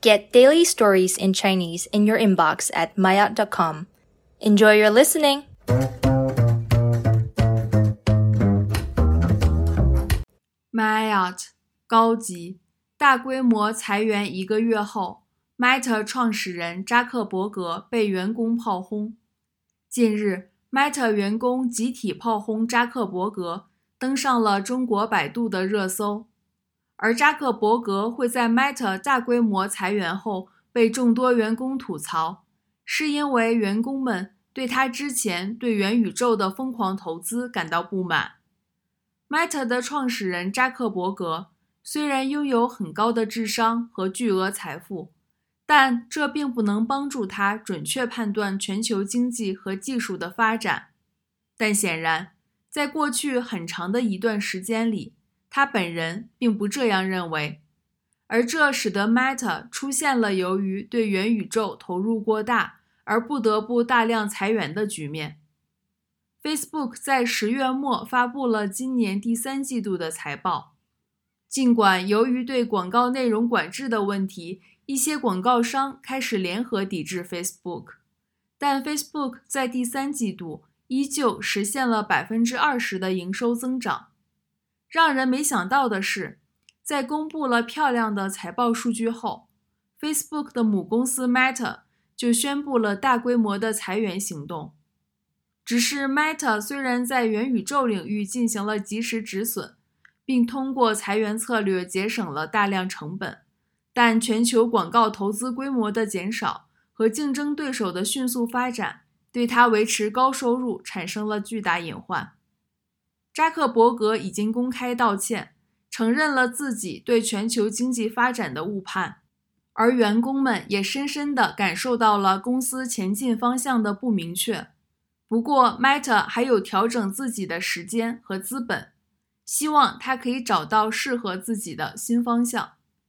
Get daily stories in Chinese in your inbox at maya.com. Enjoy your listening! Marriott 高级大规模裁员一个月后，Meta 创始人扎克伯格被员工炮轰。近日，Meta 员工集体炮轰扎克伯格，登上了中国百度的热搜。 而扎克伯格会在 Meta 大规模裁员后被众多员工吐槽，是因为员工们对他之前对元宇宙的疯狂投资感到不满。Meta 的创始人扎克伯格虽然拥有很高的智商和巨额财富，但这并不能帮助他准确判断全球经济和技术的发展。但显然，在过去很长的一段时间里，他本人并不这样认为，而这使得 Meta 出现了由于对元宇宙投入过大而不得不大量裁员的局面。Facebook 在十月末发布了今年第三季度的财报。尽管由于对广告内容管制的问题，一些广告商开始联合抵制 Facebook，但 Facebook 在第三季度依旧实现了百分之二十的营收增长。让人没想到的是，在公布了漂亮的财报数据后，Facebook 的母公司 Meta 就宣布了大规模的裁员行动。只是 Meta 虽然在元宇宙领域进行了及时止损，并通过裁员策略节省了大量成本，但全球广告投资规模的减少和竞争对手的迅速发展，对它维持高收入产生了巨大隐患。扎克伯格已经公开道歉，承认了自己对全球经济发展的误判，而员工们也深深的感受到了公司前进方向的不明确。不过，Meta 还有调整自己的时间和资本，希望他可以找到适合自己的新方向。